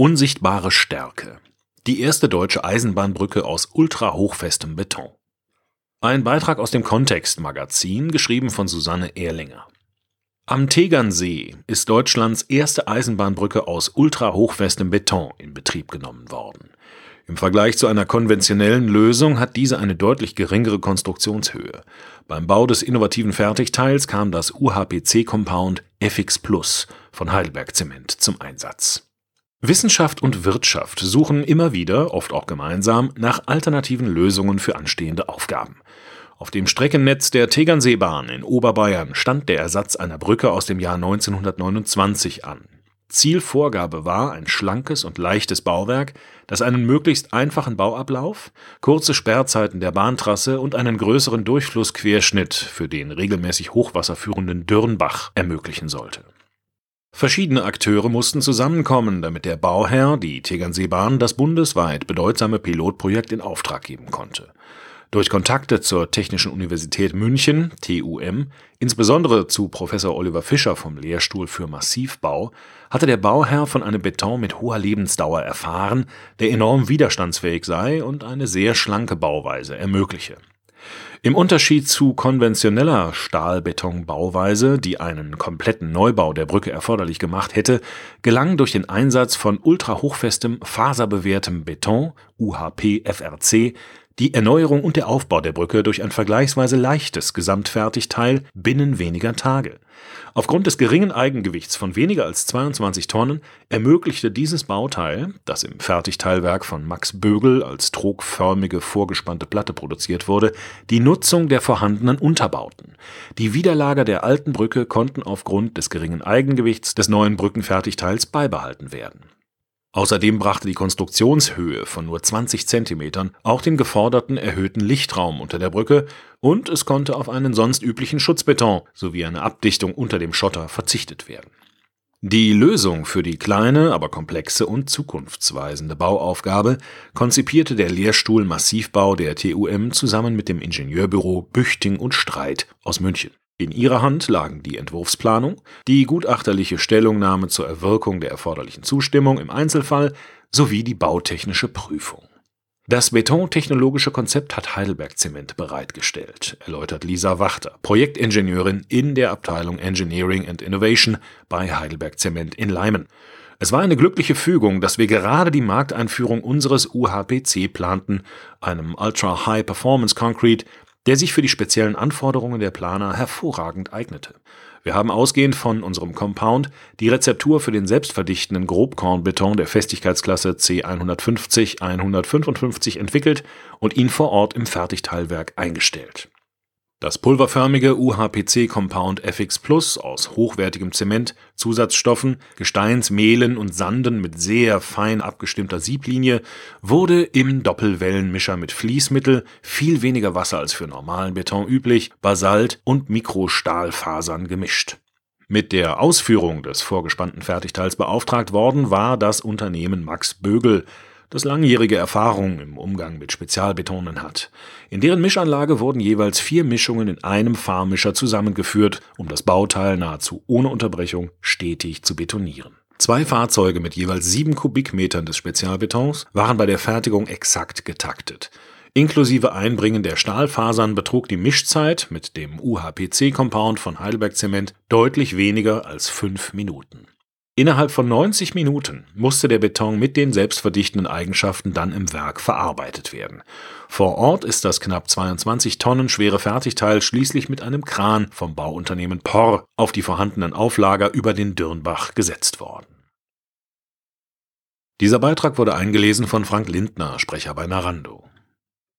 Unsichtbare Stärke. Die erste deutsche Eisenbahnbrücke aus ultrahochfestem Beton. Ein Beitrag aus dem Kontext-Magazin, geschrieben von Susanne Ehrlinger. Am Tegernsee ist Deutschlands erste Eisenbahnbrücke aus ultrahochfestem Beton in Betrieb genommen worden. Im Vergleich zu einer konventionellen Lösung hat diese eine deutlich geringere Konstruktionshöhe. Beim Bau des innovativen Fertigteils kam das UHPC-Compound FX Plus von Heidelberg Zement zum Einsatz. Wissenschaft und Wirtschaft suchen immer wieder, oft auch gemeinsam, nach alternativen Lösungen für anstehende Aufgaben. Auf dem Streckennetz der Tegernseebahn in Oberbayern stand der Ersatz einer Brücke aus dem Jahr 1929 an. Zielvorgabe war ein schlankes und leichtes Bauwerk, das einen möglichst einfachen Bauablauf, kurze Sperrzeiten der Bahntrasse und einen größeren Durchflussquerschnitt für den regelmäßig Hochwasser führenden Dürnbach ermöglichen sollte Verschiedene Akteure mussten zusammenkommen, damit der Bauherr, die Tegernseebahn, das bundesweit bedeutsame Pilotprojekt in Auftrag geben konnte. Durch Kontakte zur Technischen Universität München (TUM), insbesondere zu Professor Oliver Fischer vom Lehrstuhl für Massivbau, hatte der Bauherr von einem Beton mit hoher Lebensdauer erfahren, der enorm widerstandsfähig sei und eine sehr schlanke Bauweise ermögliche im Unterschied zu konventioneller Stahlbetonbauweise, die einen kompletten Neubau der Brücke erforderlich gemacht hätte, gelang durch den Einsatz von ultrahochfestem, faserbewehrtem Beton (UHP-FRC) die Erneuerung und der Aufbau der Brücke durch ein vergleichsweise leichtes Gesamtfertigteil binnen weniger Tage. Aufgrund des geringen Eigengewichts von weniger als 22 Tonnen ermöglichte dieses Bauteil, das im Fertigteilwerk von Max Bögel als trogförmige vorgespannte Platte produziert wurde, die Nutzung der vorhandenen Unterbauten. Die Widerlager der alten Brücke konnten aufgrund des geringen Eigengewichts des neuen Brückenfertigteils beibehalten werden Außerdem brachte die Konstruktionshöhe von nur 20 Zentimetern auch den geforderten erhöhten Lichtraum unter der Brücke und es konnte auf einen sonst üblichen Schutzbeton sowie eine Abdichtung unter dem Schotter verzichtet werden. Die Lösung für die kleine, aber komplexe und zukunftsweisende Bauaufgabe konzipierte der Lehrstuhl Massivbau der TUM zusammen mit dem Ingenieurbüro Büchting und Streit aus München in ihrer Hand lagen die Entwurfsplanung, die gutachterliche Stellungnahme zur Erwirkung der erforderlichen Zustimmung im Einzelfall sowie die bautechnische Prüfung. Das betontechnologische Konzept hat Heidelberg Zement bereitgestellt, erläutert Lisa Wachter, Projektingenieurin in der Abteilung Engineering and Innovation bei Heidelberg Zement in Leimen. Es war eine glückliche Fügung, dass wir gerade die Markteinführung unseres UHPC planten, einem Ultra High Performance Concrete, der sich für die speziellen Anforderungen der Planer hervorragend eignete. Wir haben ausgehend von unserem Compound die Rezeptur für den selbstverdichtenden Grobkornbeton der Festigkeitsklasse C150 155 entwickelt und ihn vor Ort im Fertigteilwerk eingestellt das pulverförmige UHPC-Compound FX Plus aus hochwertigem Zement, Zusatzstoffen, Gesteinsmehlen und Sanden mit sehr fein abgestimmter Sieblinie wurde im Doppelwellenmischer mit Fließmittel, viel weniger Wasser als für normalen Beton üblich, Basalt und Mikrostahlfasern gemischt. Mit der Ausführung des vorgespannten Fertigteils beauftragt worden war das Unternehmen Max Bögel das langjährige Erfahrung im Umgang mit Spezialbetonen hat. In deren Mischanlage wurden jeweils vier Mischungen in einem Fahrmischer zusammengeführt, um das Bauteil nahezu ohne Unterbrechung stetig zu betonieren. Zwei Fahrzeuge mit jeweils sieben Kubikmetern des Spezialbetons waren bei der Fertigung exakt getaktet. Inklusive Einbringen der Stahlfasern betrug die Mischzeit mit dem UHPC-Compound von Heidelberg Zement deutlich weniger als fünf Minuten. Innerhalb von 90 Minuten musste der Beton mit den selbstverdichtenden Eigenschaften dann im Werk verarbeitet werden. Vor Ort ist das knapp 22 Tonnen schwere Fertigteil schließlich mit einem Kran vom Bauunternehmen Porr auf die vorhandenen Auflager über den Dürnbach gesetzt worden. Dieser Beitrag wurde eingelesen von Frank Lindner, Sprecher bei Narando